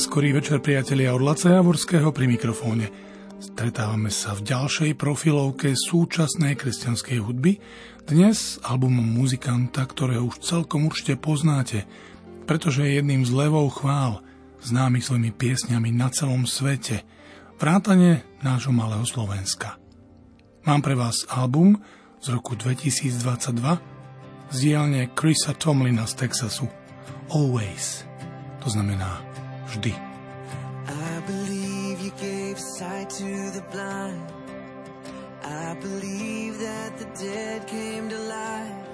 neskorý večer priatelia od Laca Javorského pri mikrofóne. Stretávame sa v ďalšej profilovke súčasnej kresťanskej hudby, dnes albumom muzikanta, ktorého už celkom určite poznáte, pretože je jedným z levov chvál, známy svojimi piesňami na celom svete, vrátane nášho malého Slovenska. Mám pre vás album z roku 2022 z dielne Chrisa Tomlina z Texasu Always. To znamená vždy. I believe you gave sight to the blind. I believe that the dead came to life.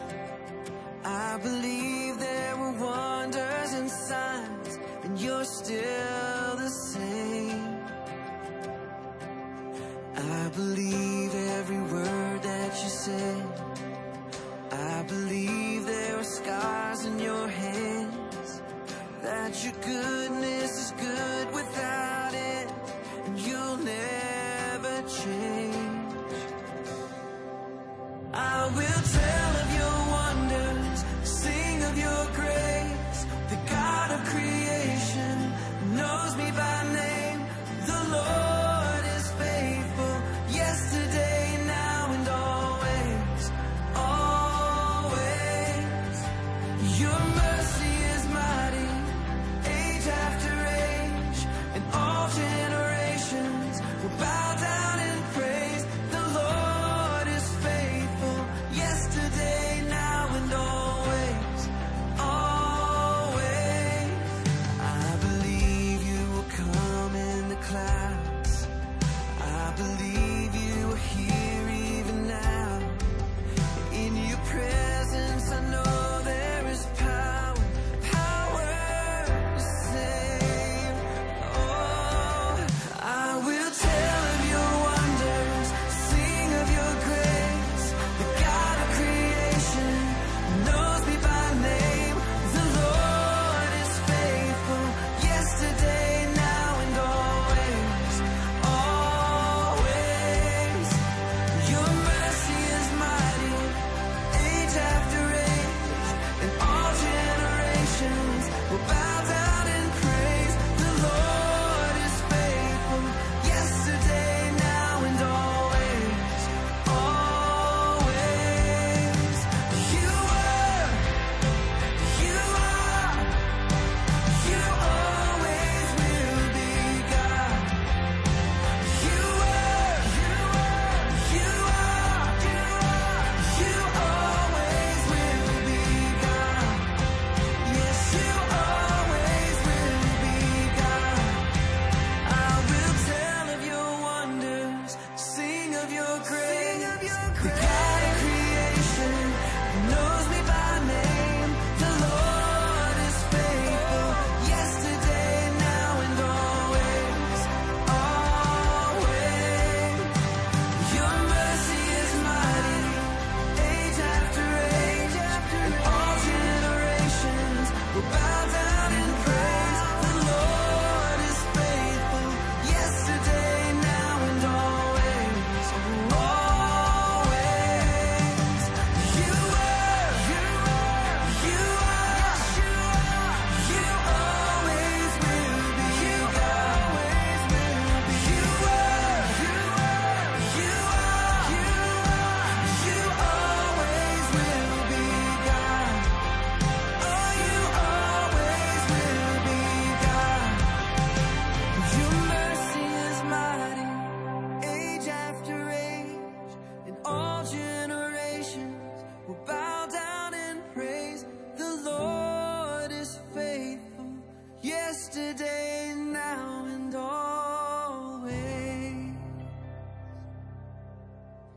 I believe there were wonders and signs, and you're still the same. I believe every word that you said. I believe there are scars in your hands that your goodness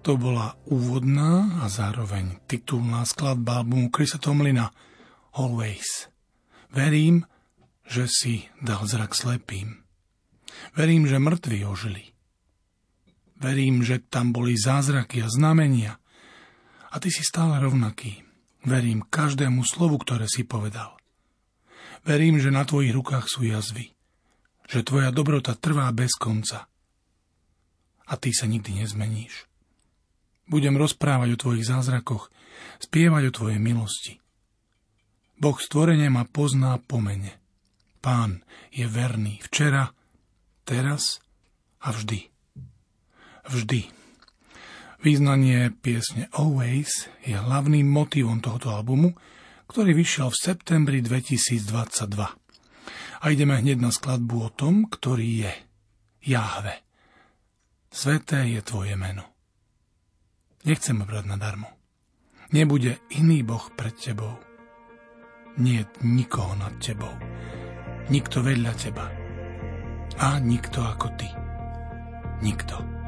To bola úvodná a zároveň titulná skladba albumu Chrisa Tomlina Always. Verím, že si dal zrak slepým. Verím, že mŕtvi ožili. Verím, že tam boli zázraky a znamenia. A ty si stále rovnaký. Verím každému slovu, ktoré si povedal. Verím, že na tvojich rukách sú jazvy. Že tvoja dobrota trvá bez konca. A ty sa nikdy nezmeníš. Budem rozprávať o tvojich zázrakoch, spievať o tvojej milosti. Boh stvorenie ma pozná po mene. Pán je verný včera, teraz a vždy. Vždy. Význanie piesne Always je hlavným motivom tohoto albumu, ktorý vyšiel v septembri 2022. A ideme hneď na skladbu o tom, ktorý je. Jahve. Sveté je tvoje meno. Nechcem brať nadarmo. Nebude iný Boh pred tebou. Nie nikoho nad tebou. Nikto vedľa teba. A nikto ako ty. Nikto.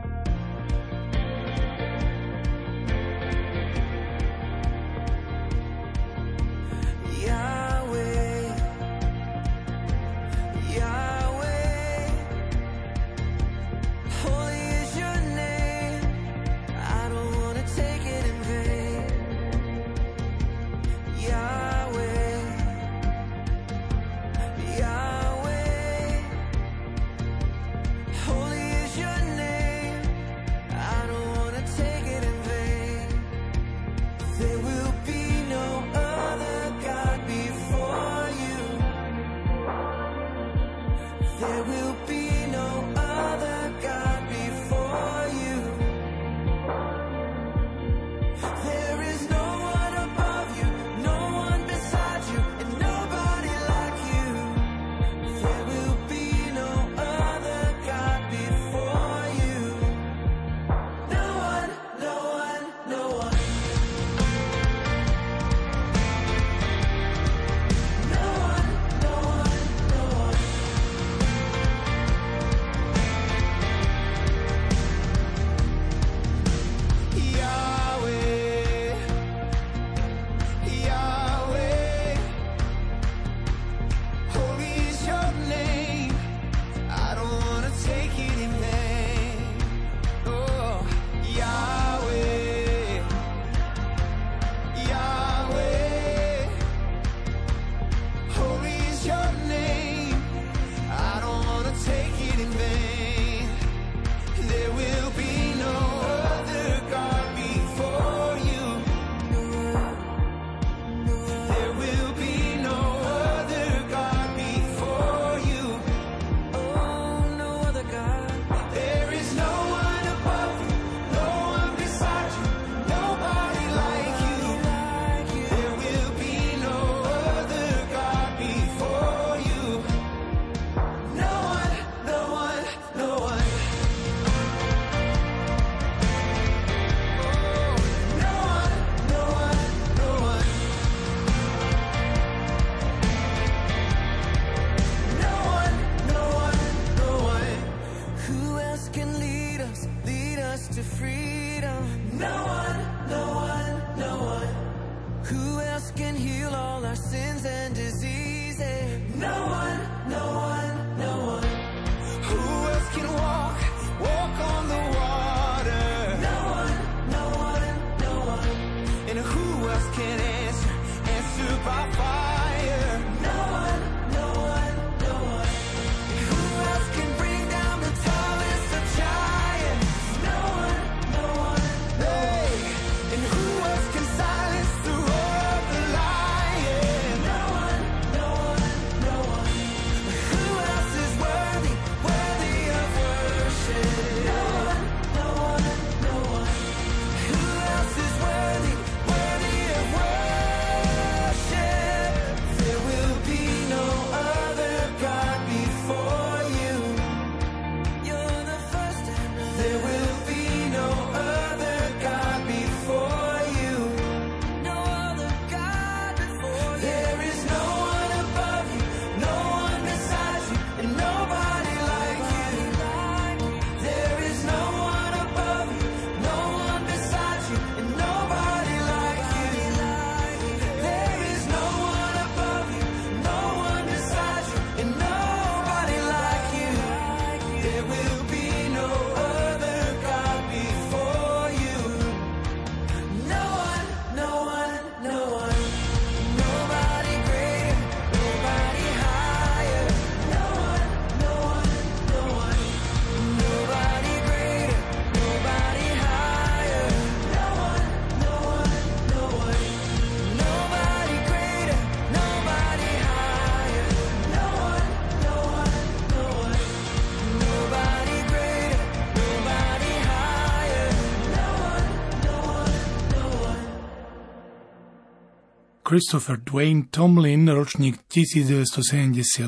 Christopher Dwayne Tomlin, ročník 1972.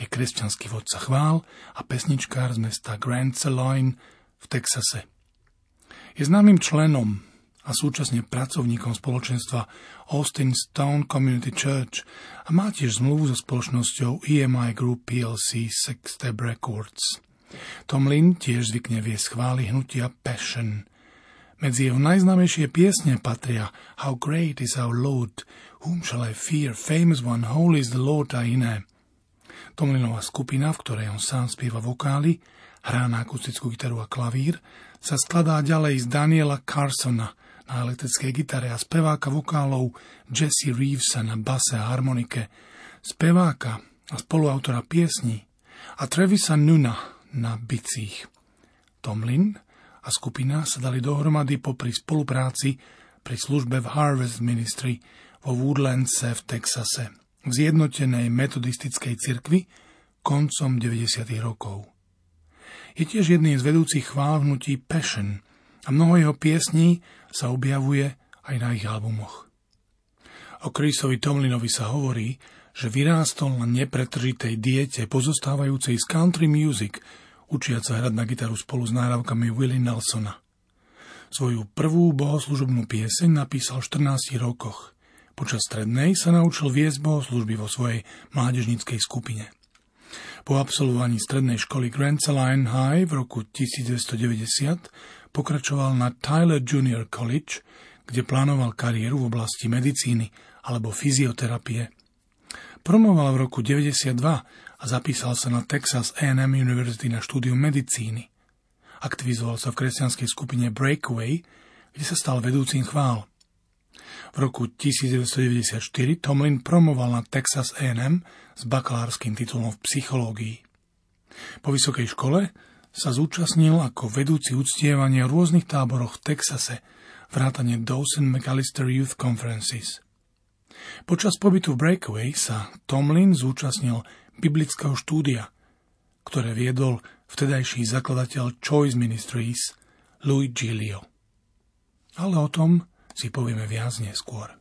Je kresťanský vodca chvál a pesničkár z mesta Grand Saline v Texase. Je známym členom a súčasne pracovníkom spoločenstva Austin Stone Community Church a má tiež zmluvu so spoločnosťou EMI Group PLC Six Step Records. Tomlin tiež zvykne viesť chvály hnutia Passion – medzi jeho najznámejšie piesne patria How great is our Lord, whom shall I fear, famous one, holy is the Lord a iné. Tomlinová skupina, v ktorej on sám spieva vokály, hrá na akustickú gitaru a klavír, sa skladá ďalej z Daniela Carsona na elektrickej gitare a speváka vokálov Jesse Reevesa na base a harmonike, speváka a spoluautora piesní a Trevisa Nuna na bicích. Tomlin a skupina sa dali dohromady popri spolupráci pri službe v Harvest Ministry vo Woodlandse v Texase v zjednotenej metodistickej cirkvi koncom 90. rokov. Je tiež jedným z vedúcich chvál Passion a mnoho jeho piesní sa objavuje aj na ich albumoch. O Chrisovi Tomlinovi sa hovorí, že vyrástol na nepretržitej diete pozostávajúcej z country music, učiať sa hrať na gitaru spolu s náravkami Willie Nelsona. Svoju prvú bohoslužobnú pieseň napísal v 14 rokoch. Počas strednej sa naučil viesť bohoslužby vo svojej mládežníckej skupine. Po absolvovaní strednej školy Grand Saline High v roku 1990 pokračoval na Tyler Junior College, kde plánoval kariéru v oblasti medicíny alebo fyzioterapie. Promoval v roku 92 a zapísal sa na Texas A&M University na štúdium medicíny. Aktivizoval sa v kresťanskej skupine Breakaway, kde sa stal vedúcim chvál. V roku 1994 Tomlin promoval na Texas A&M s bakalárským titulom v psychológii. Po vysokej škole sa zúčastnil ako vedúci uctievania v rôznych táboroch v Texase, vrátane Dawson McAllister Youth Conferences. Počas pobytu v Breakaway sa Tomlin zúčastnil biblického štúdia, ktoré viedol vtedajší zakladateľ Choice Ministries Louis Giglio. Ale o tom si povieme viac neskôr.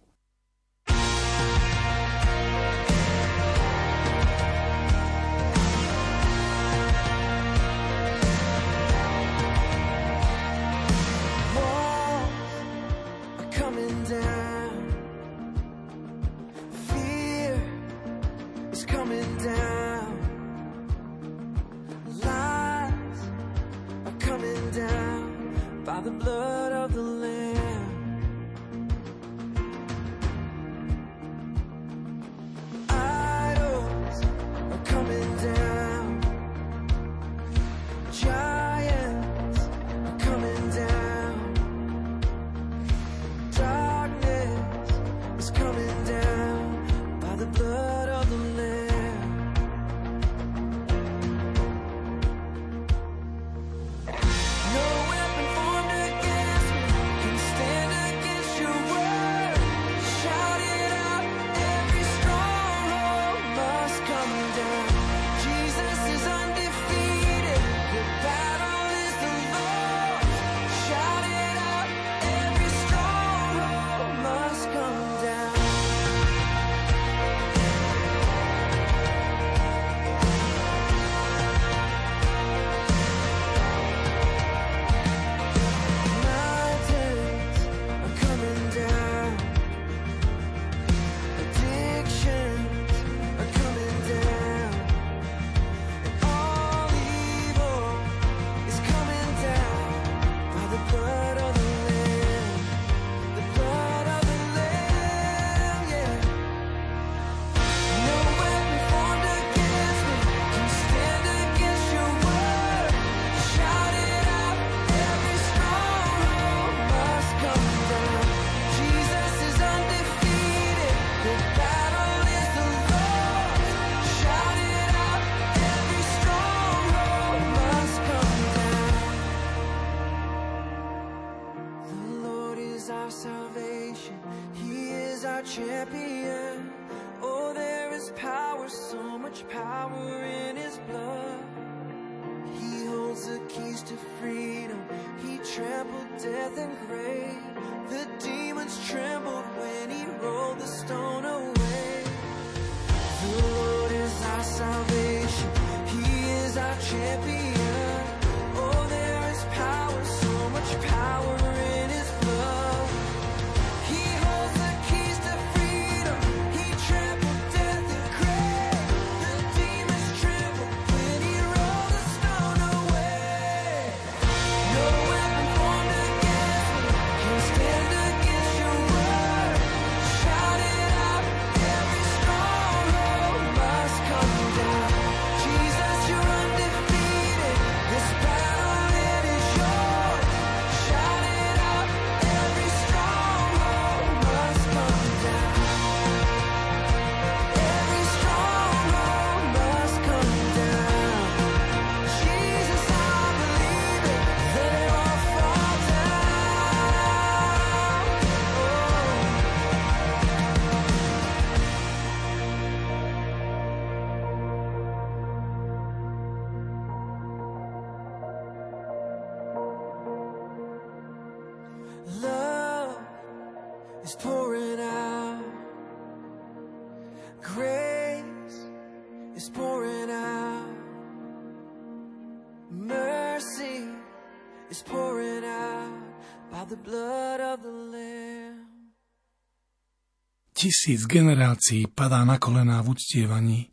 Tisíc generácií padá na kolená v uctievaní,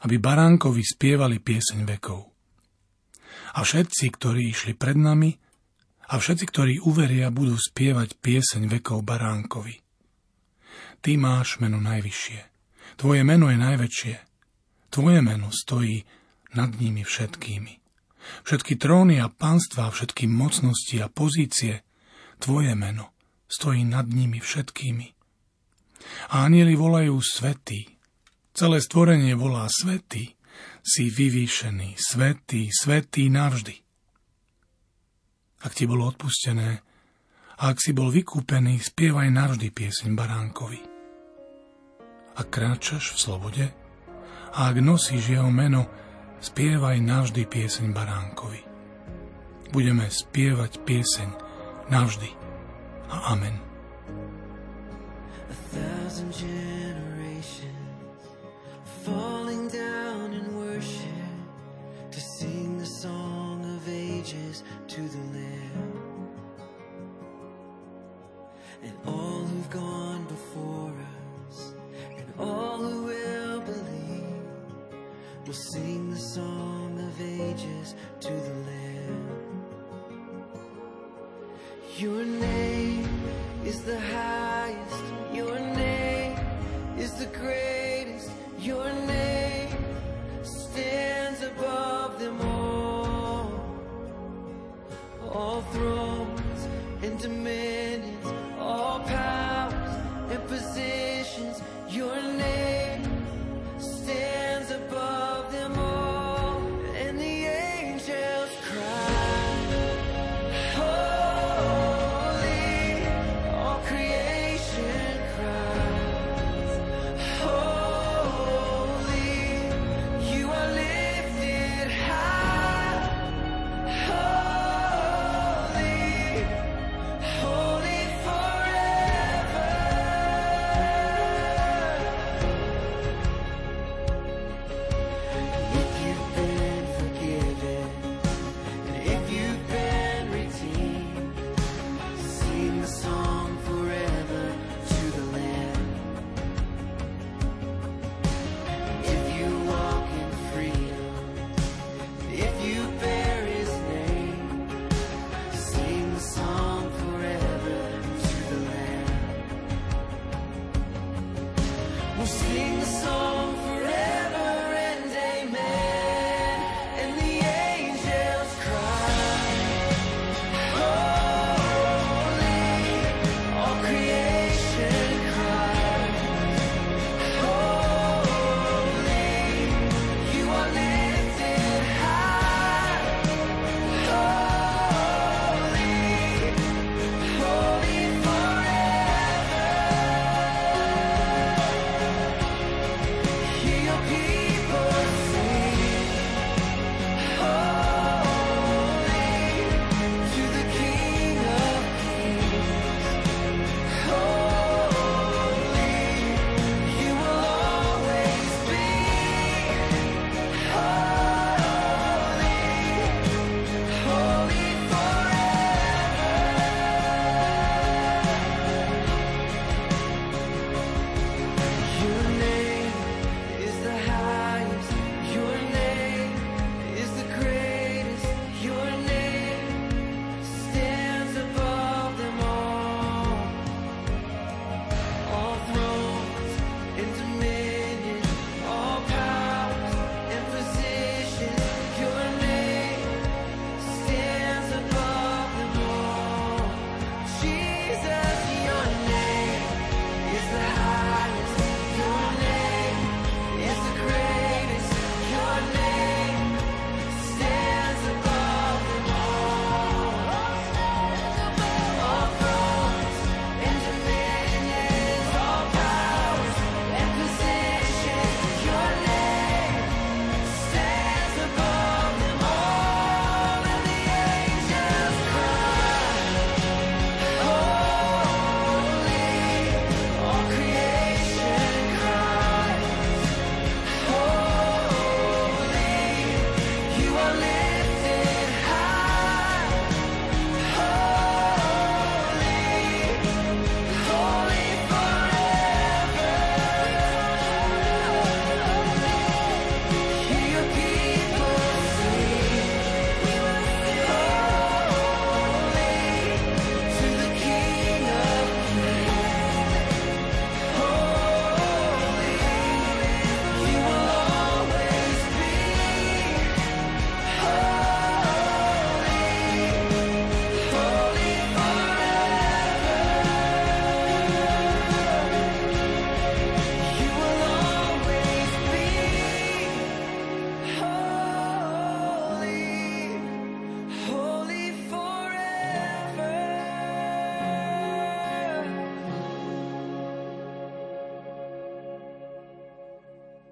aby baránkovi spievali pieseň vekov. A všetci, ktorí išli pred nami, a všetci, ktorí uveria, budú spievať pieseň vekov baránkovi. Ty máš meno najvyššie. Tvoje meno je najväčšie. Tvoje meno stojí nad nimi všetkými. Všetky tróny a pánstva, všetky mocnosti a pozície, Tvoje meno stojí nad nimi všetkými. A anieli volajú svetý. Celé stvorenie volá svetý. Si vyvýšený, svetý, svetý navždy. Ak ti bolo odpustené, a ak si bol vykúpený, spievaj navždy pieseň baránkovi. Ak kráčaš v slobode, a ak nosíš jeho meno, spievaj navždy pieseň baránkovi. Budeme spievať pieseň navždy. A amen. Thousand generations falling down in worship to sing the song of ages to the Lamb.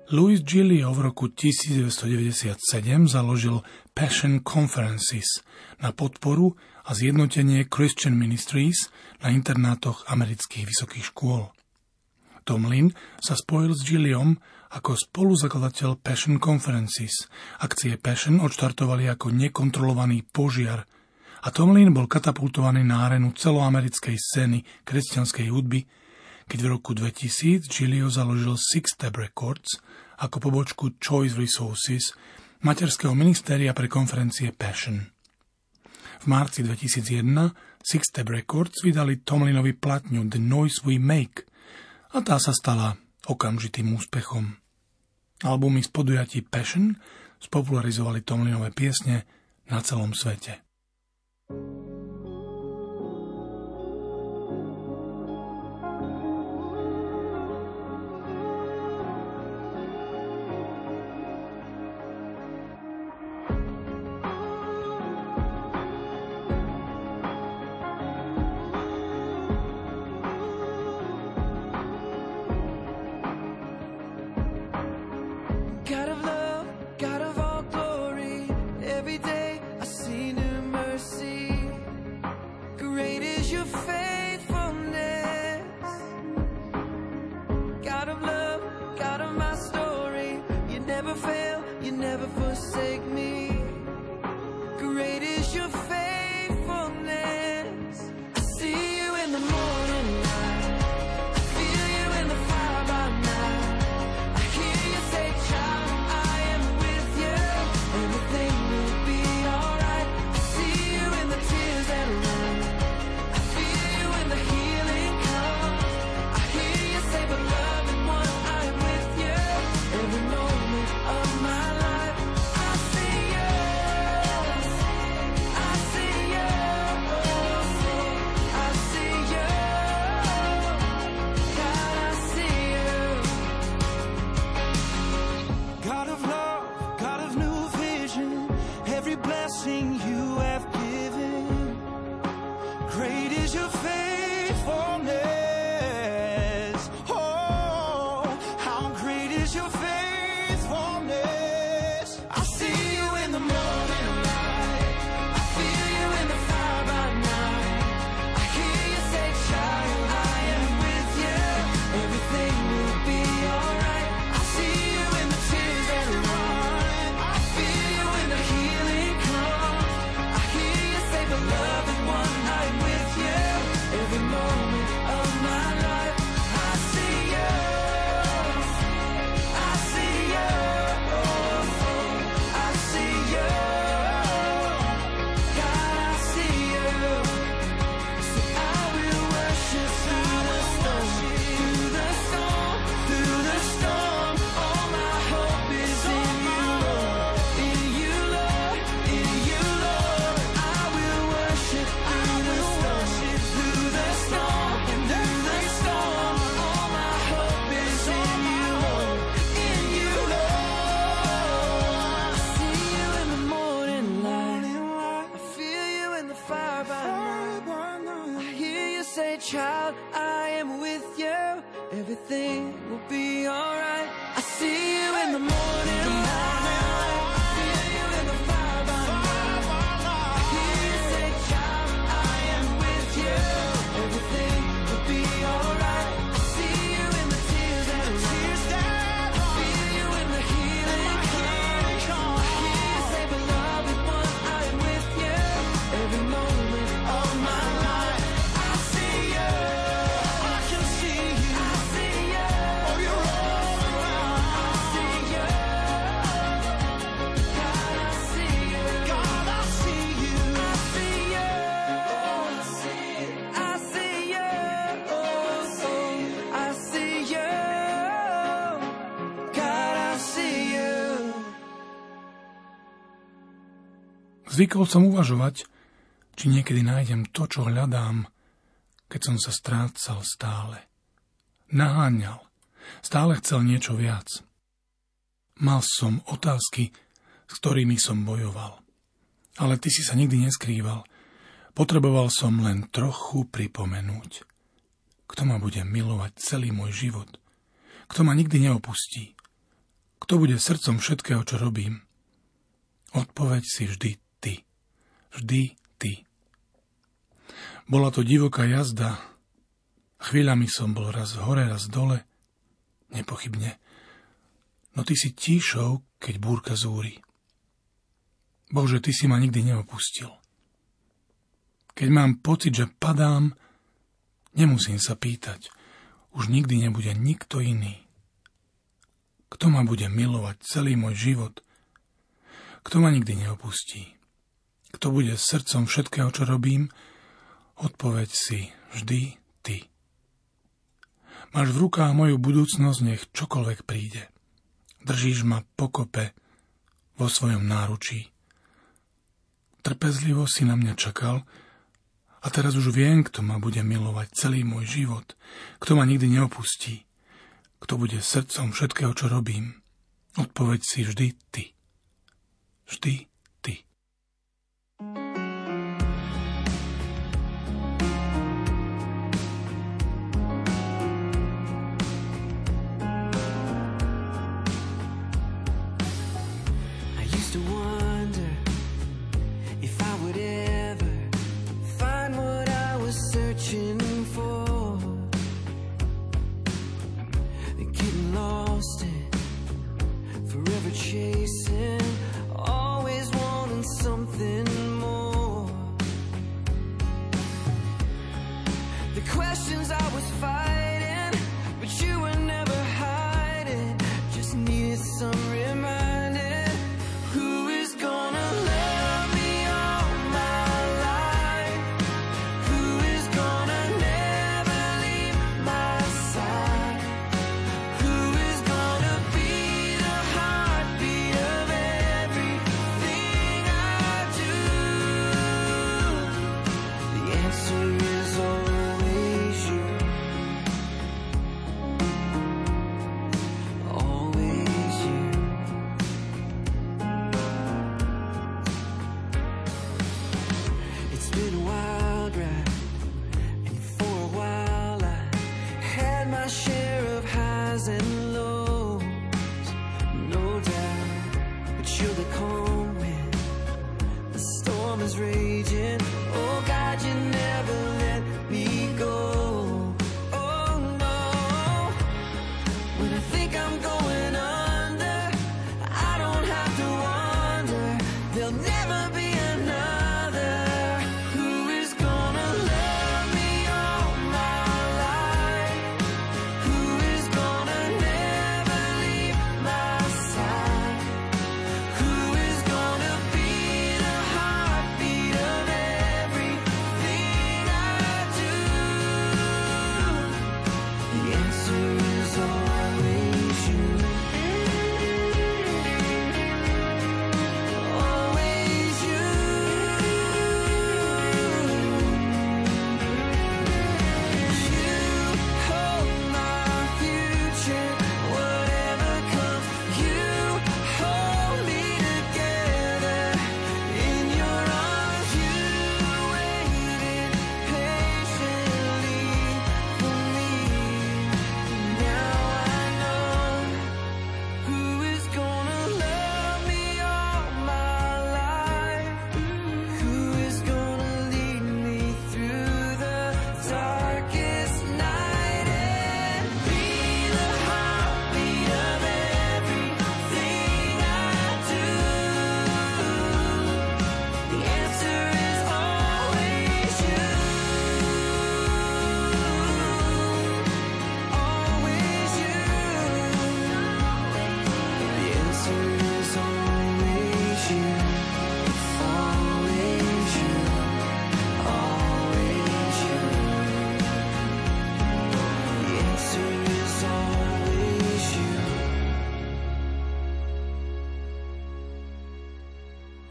Louis Giglio v roku 1997 založil Passion Conferences na podporu a zjednotenie Christian Ministries na internátoch amerických vysokých škôl. Tomlin sa spojil s Gilliom ako spoluzakladateľ Passion Conferences. Akcie Passion odštartovali ako nekontrolovaný požiar a Tomlin bol katapultovaný na arenu celoamerickej scény kresťanskej hudby, keď v roku 2000 Gilio založil Six Step Records – ako pobočku Choice Resources materského ministéria pre konferencie Passion. V marci 2001 Six Step Records vydali Tomlinovi platňu The Noise We Make a tá sa stala okamžitým úspechom. Albumy z podujatí Passion spopularizovali Tomlinové piesne na celom svete. thank you Zvykol som uvažovať, či niekedy nájdem to, čo hľadám, keď som sa strácal stále. Naháňal. Stále chcel niečo viac. Mal som otázky, s ktorými som bojoval. Ale ty si sa nikdy neskrýval. Potreboval som len trochu pripomenúť. Kto ma bude milovať celý môj život? Kto ma nikdy neopustí? Kto bude srdcom všetkého, čo robím? Odpoveď si vždy. Vždy ty. Bola to divoká jazda. Chvíľami som bol raz hore, raz dole. Nepochybne. No ty si tíšou, keď búrka zúri. Bože, ty si ma nikdy neopustil. Keď mám pocit, že padám, nemusím sa pýtať. Už nikdy nebude nikto iný. Kto ma bude milovať celý môj život? Kto ma nikdy neopustí? Kto bude srdcom všetkého, čo robím? Odpoveď si vždy ty. Máš v rukách moju budúcnosť, nech čokoľvek príde. Držíš ma pokope vo svojom náručí. Trpezlivo si na mňa čakal a teraz už viem, kto ma bude milovať celý môj život, kto ma nikdy neopustí kto bude srdcom všetkého, čo robím. Odpoveď si vždy ty. Vždy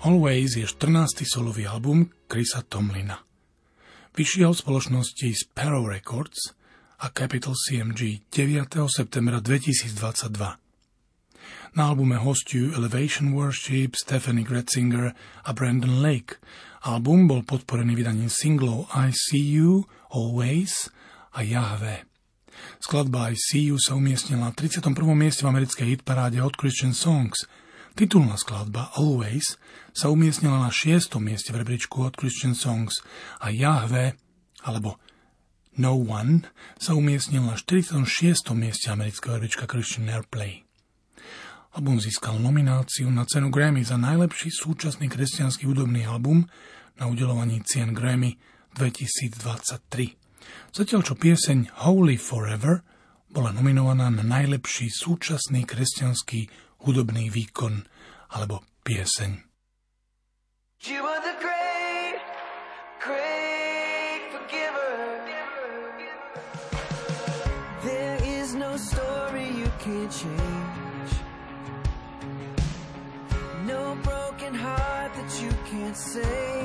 Always je 14. solový album Chrisa Tomlina. Vyšiel v spoločnosti Sparrow Records a Capital CMG 9. septembra 2022. Na albume hostujú Elevation Worship, Stephanie Gretzinger a Brandon Lake. Album bol podporený vydaním singlov I See You, Always a Yahweh. Skladba I See You sa umiestnila na 31. mieste v americkej hitparáde od Christian Songs. Titulná skladba Always sa umiestnila na 6. mieste v rebríčku od Christian Songs a Yahweh, alebo No One, sa umiestnil na 46. mieste amerického rebríčka Christian Airplay. Album získal nomináciu na cenu Grammy za najlepší súčasný kresťanský hudobný album na udelovaní cien Grammy 2023. Zatiaľ čo pieseň Holy Forever bola nominovaná na najlepší súčasný kresťanský hudobný výkon alebo pieseň. You are the great, great forgiver. There is no story you can't change. No broken heart that you can't save.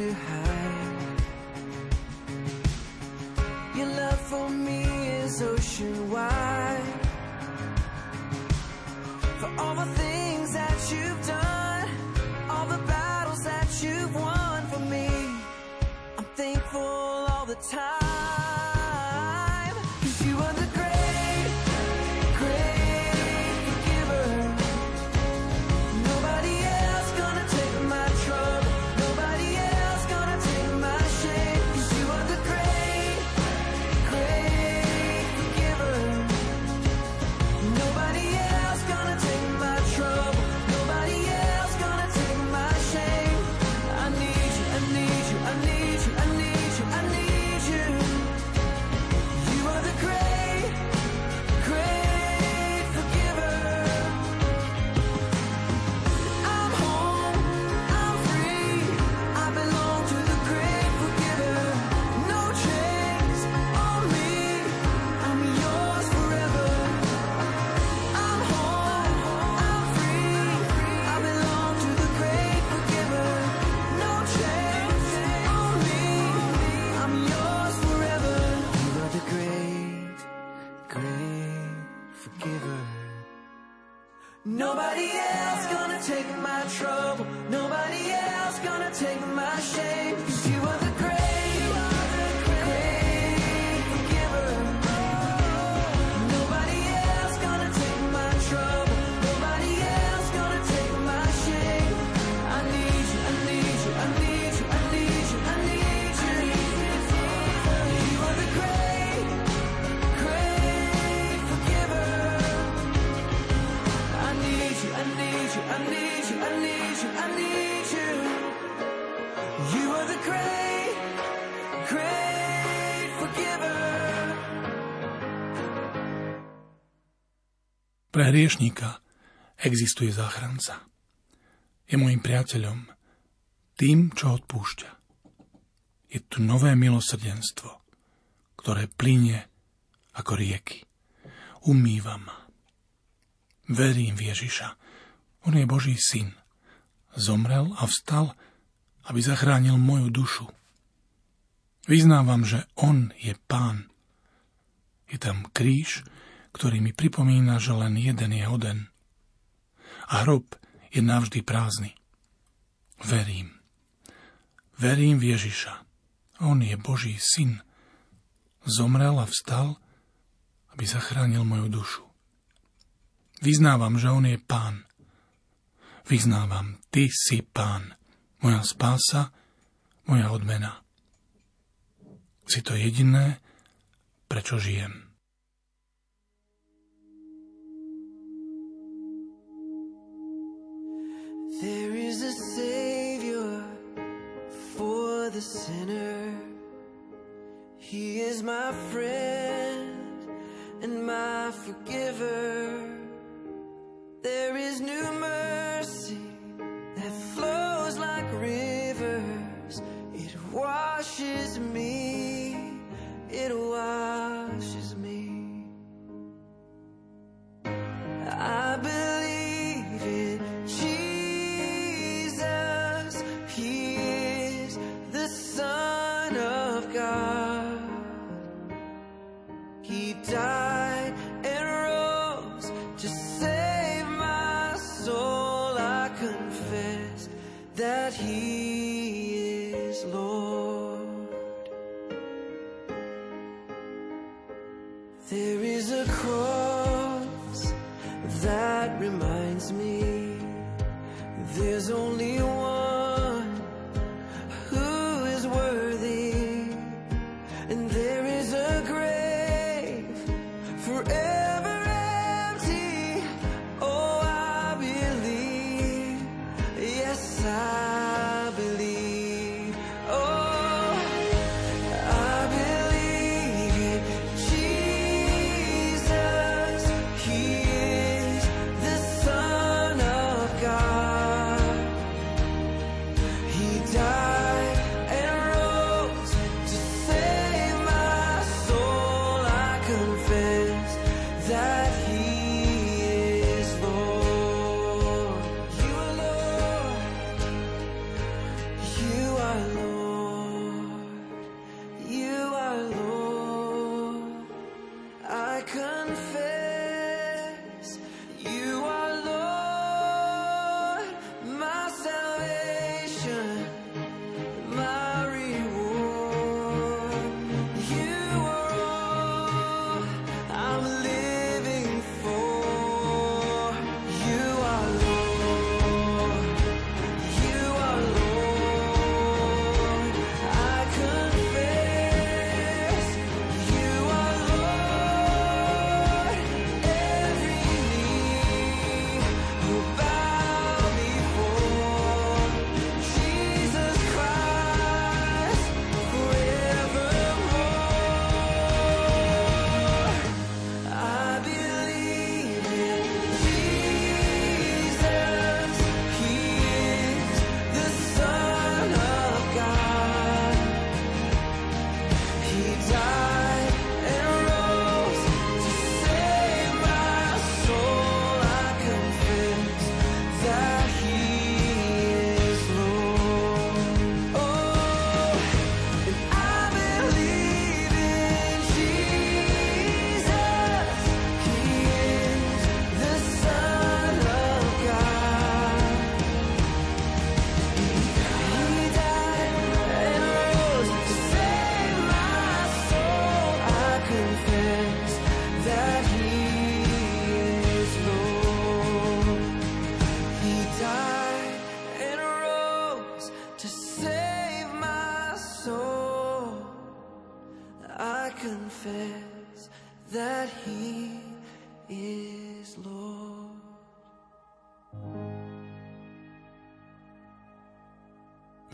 to hide. Your love for me is ocean wide. For all my the Hriešníka existuje záchranca. Je môjim priateľom, tým, čo odpúšťa. Je tu nové milosrdenstvo, ktoré plinie ako rieky. Umýva ma. Verím v Ježiša. On je Boží syn. Zomrel a vstal, aby zachránil moju dušu. Vyznávam, že On je Pán. Je tam kríž, ktorý mi pripomína, že len jeden je hoden. A hrob je navždy prázdny. Verím. Verím v Ježiša. On je Boží syn. Zomrel a vstal, aby zachránil moju dušu. Vyznávam, že On je Pán. Vyznávam, Ty si Pán. Moja spása, moja odmena. Si to jediné, prečo žijem. There is a Savior for the sinner. He is my friend and my forgiver. There is new mercy that flows like rivers. It washes me, it washes me. I believe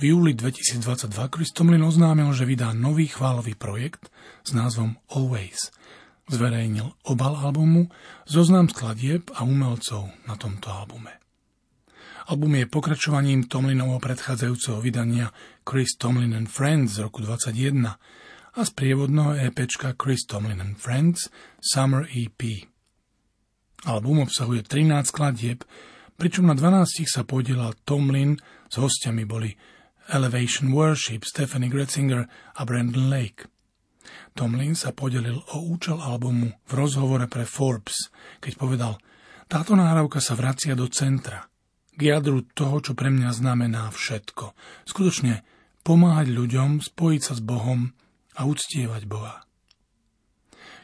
V júli 2022 Kristomlin oznámil, že vydá nový chválový projekt s názvom Always. Zverejnil obal albumu, zoznam skladieb a umelcov na tomto albume. Album je pokračovaním Tomlinovho predchádzajúceho vydania Chris Tomlin and Friends z roku 2021 a z prievodného EPčka Chris Tomlin and Friends Summer EP. Album obsahuje 13 skladieb, pričom na 12 sa podielal Tomlin, s hostiami boli Elevation Worship, Stephanie Gretzinger a Brandon Lake. Tomlin sa podelil o účel albumu v rozhovore pre Forbes, keď povedal, táto náhrávka sa vracia do centra, k jadru toho, čo pre mňa znamená všetko. Skutočne pomáhať ľuďom, spojiť sa s Bohom a uctievať Boha.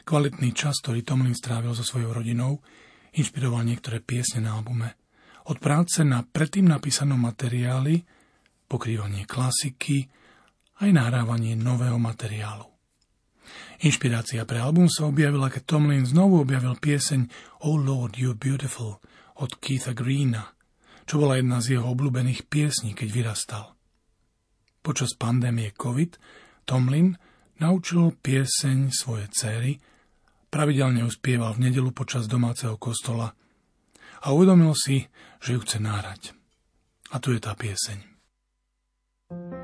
Kvalitný čas, ktorý Tomlin strávil so svojou rodinou, inšpiroval niektoré piesne na albume. Od práce na predtým napísanom materiáli, pokrývanie klasiky, aj nahrávanie nového materiálu. Inšpirácia pre album sa objavila, keď Tomlin znovu objavil pieseň Oh Lord, You're Beautiful od Keitha Greena, čo bola jedna z jeho obľúbených piesní, keď vyrastal. Počas pandémie COVID Tomlin naučil pieseň svoje céry, pravidelne ju spieval v nedelu počas domáceho kostola a uvedomil si, že ju chce nárať. A tu je tá pieseň. thank you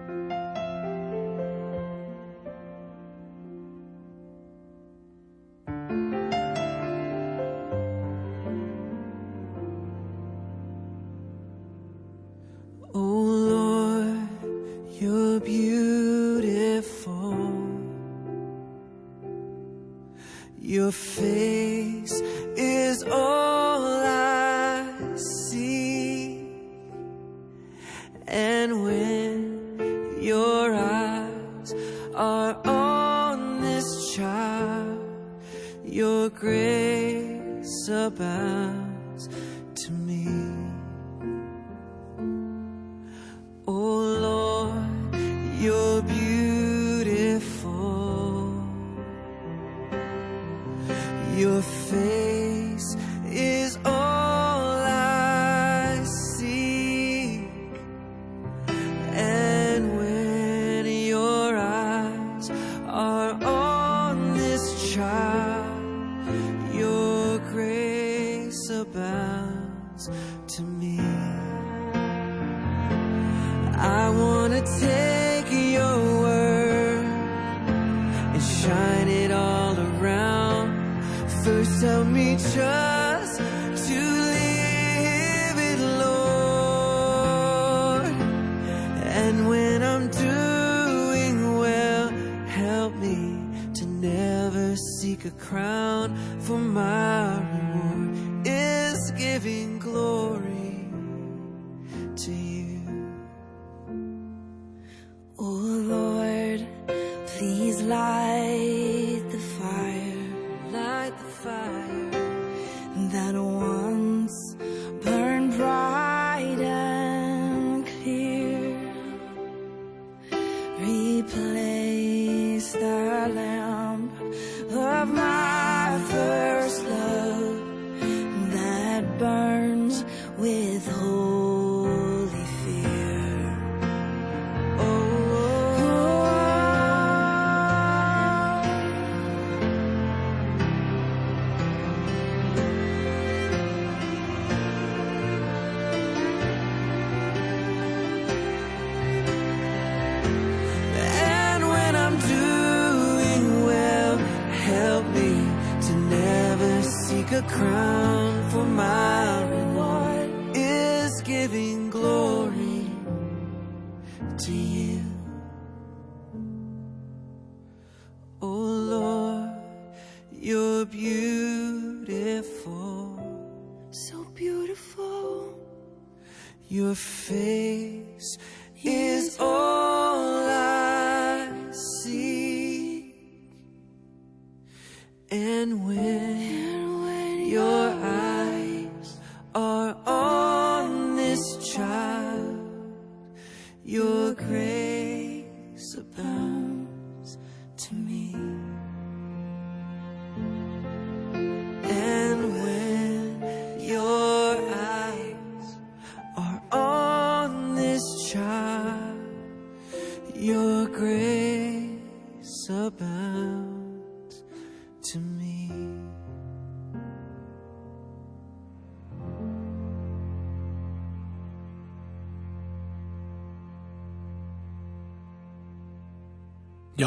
to me.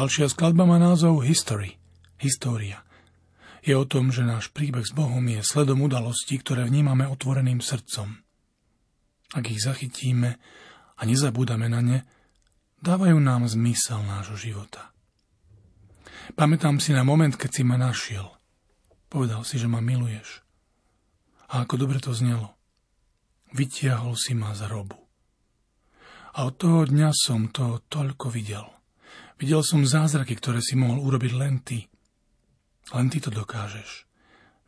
Ďalšia skladba má názov History, História. Je o tom, že náš príbeh s Bohom je sledom udalostí, ktoré vnímame otvoreným srdcom. Ak ich zachytíme a nezabúdame na ne, dávajú nám zmysel nášho života. Pamätám si na moment, keď si ma našiel. Povedal si, že ma miluješ. A ako dobre to znelo. Vytiahol si ma z robu. A od toho dňa som to toľko videl – Videl som zázraky, ktoré si mohol urobiť len ty. Len ty to dokážeš.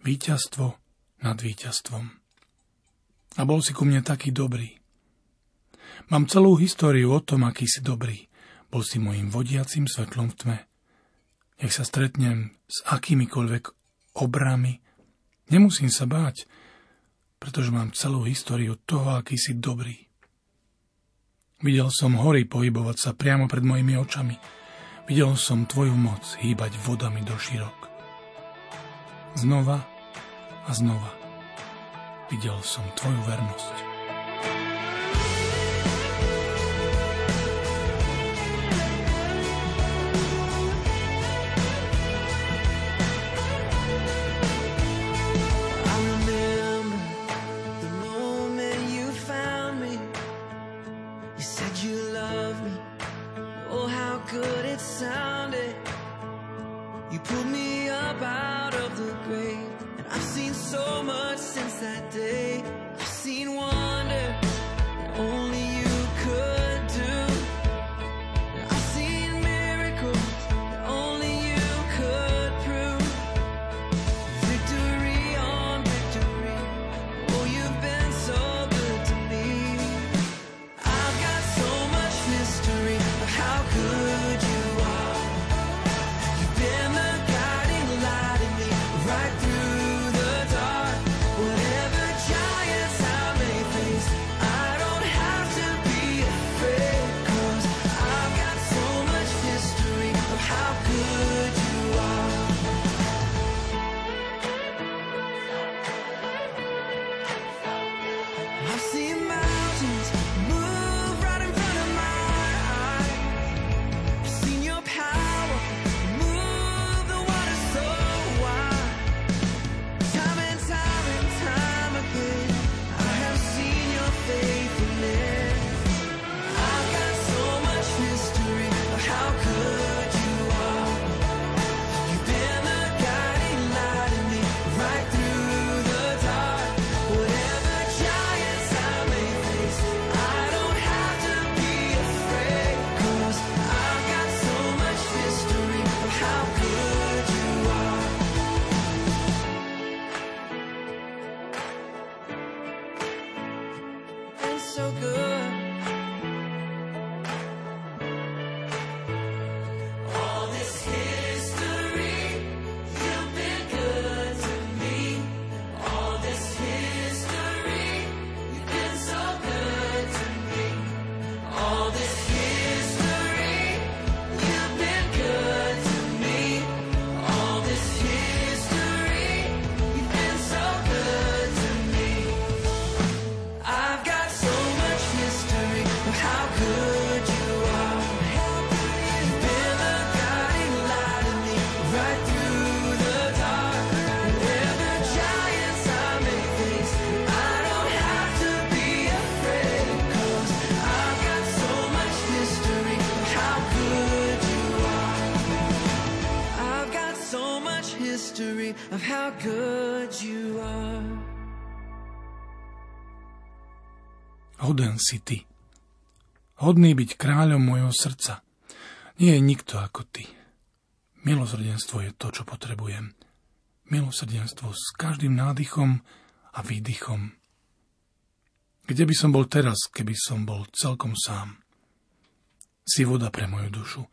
Výťazstvo nad víťazstvom. A bol si ku mne taký dobrý. Mám celú históriu o tom, aký si dobrý. Bol si môjim vodiacim svetlom v tme. Nech sa stretnem s akýmikoľvek obrami. Nemusím sa báť, pretože mám celú históriu toho, aký si dobrý. Videl som hory pohybovať sa priamo pred mojimi očami Videl som tvoju moc hýbať vodami do širok. Znova a znova videl som tvoju vernosť. hoden si. Hodný byť kráľom mojho srdca. Nie je nikto ako ty. Milosrdenstvo je to, čo potrebujem. Milosrdenstvo s každým nádychom a výdychom. Kde by som bol teraz, keby som bol celkom sám? Si voda pre moju dušu,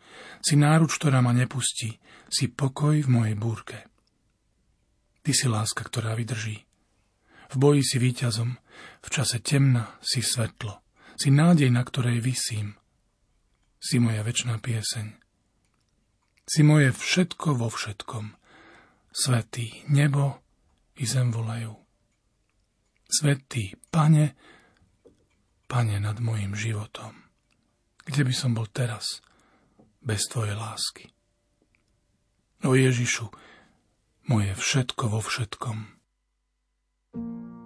si náruč, ktorá ma nepustí, si pokoj v mojej búrke. Ty si láska, ktorá vydrží. V boji si víťazom, v čase temna si svetlo, si nádej, na ktorej vysím. Si moja väčšná pieseň. Si moje všetko vo všetkom. Svetý nebo i zem volajú. Svetý pane, pane nad mojim životom. Kde by som bol teraz bez Tvojej lásky? O Ježišu, moje všetko vo všetkom. thank you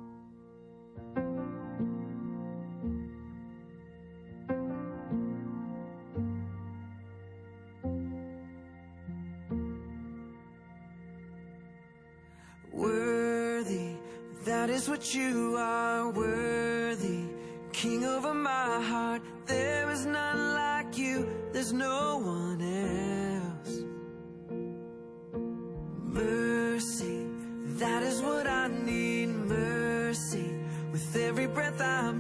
what you are worthy. King over my heart, there is none like you, there's no one else. Mercy, that is what I need, mercy. With every breath I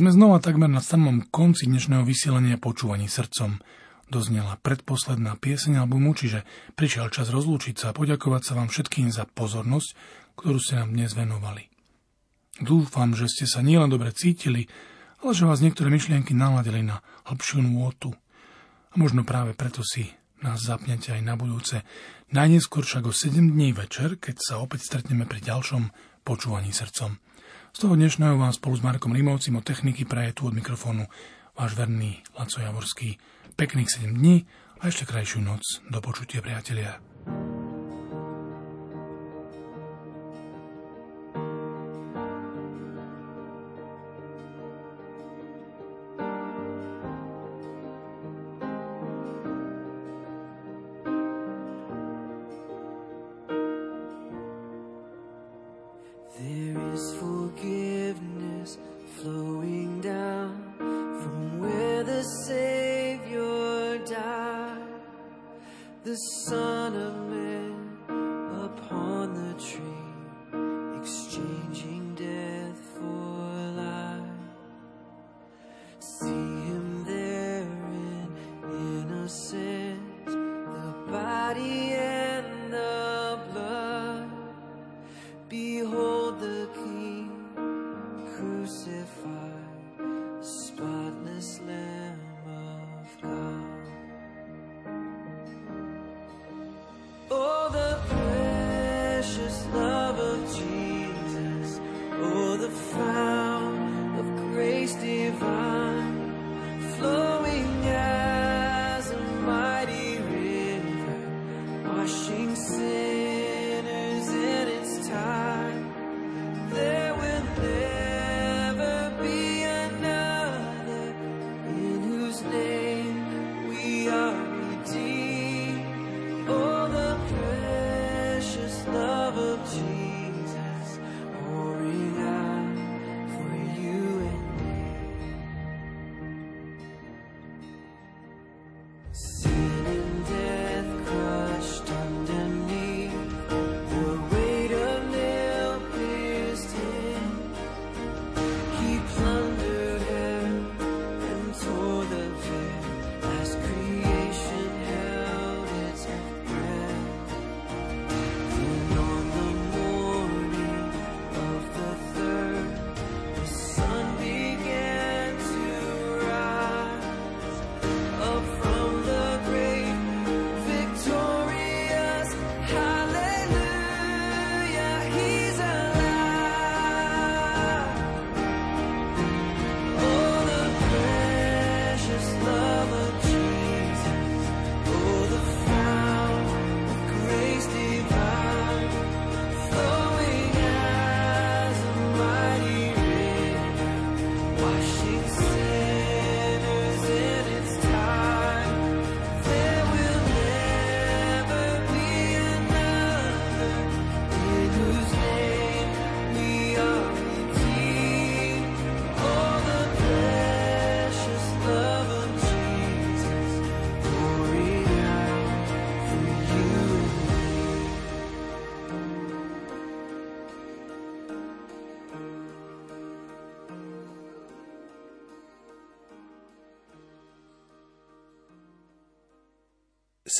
sme znova takmer na samom konci dnešného vysielania počúvaní srdcom. Doznela predposledná pieseň albumu, čiže prišiel čas rozlúčiť sa a poďakovať sa vám všetkým za pozornosť, ktorú ste nám dnes venovali. Dúfam, že ste sa nielen dobre cítili, ale že vás niektoré myšlienky naladili na hĺbšiu nôtu. A možno práve preto si nás zapnete aj na budúce. Najneskôr však o 7 dní večer, keď sa opäť stretneme pri ďalšom počúvaní srdcom. Z toho dnešného vám spolu s Markom Rimovcim o techniky praje tu od mikrofónu váš verný Laco Javorský. Pekných 7 dní a ešte krajšiu noc. Do počutia, priatelia.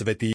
Svetý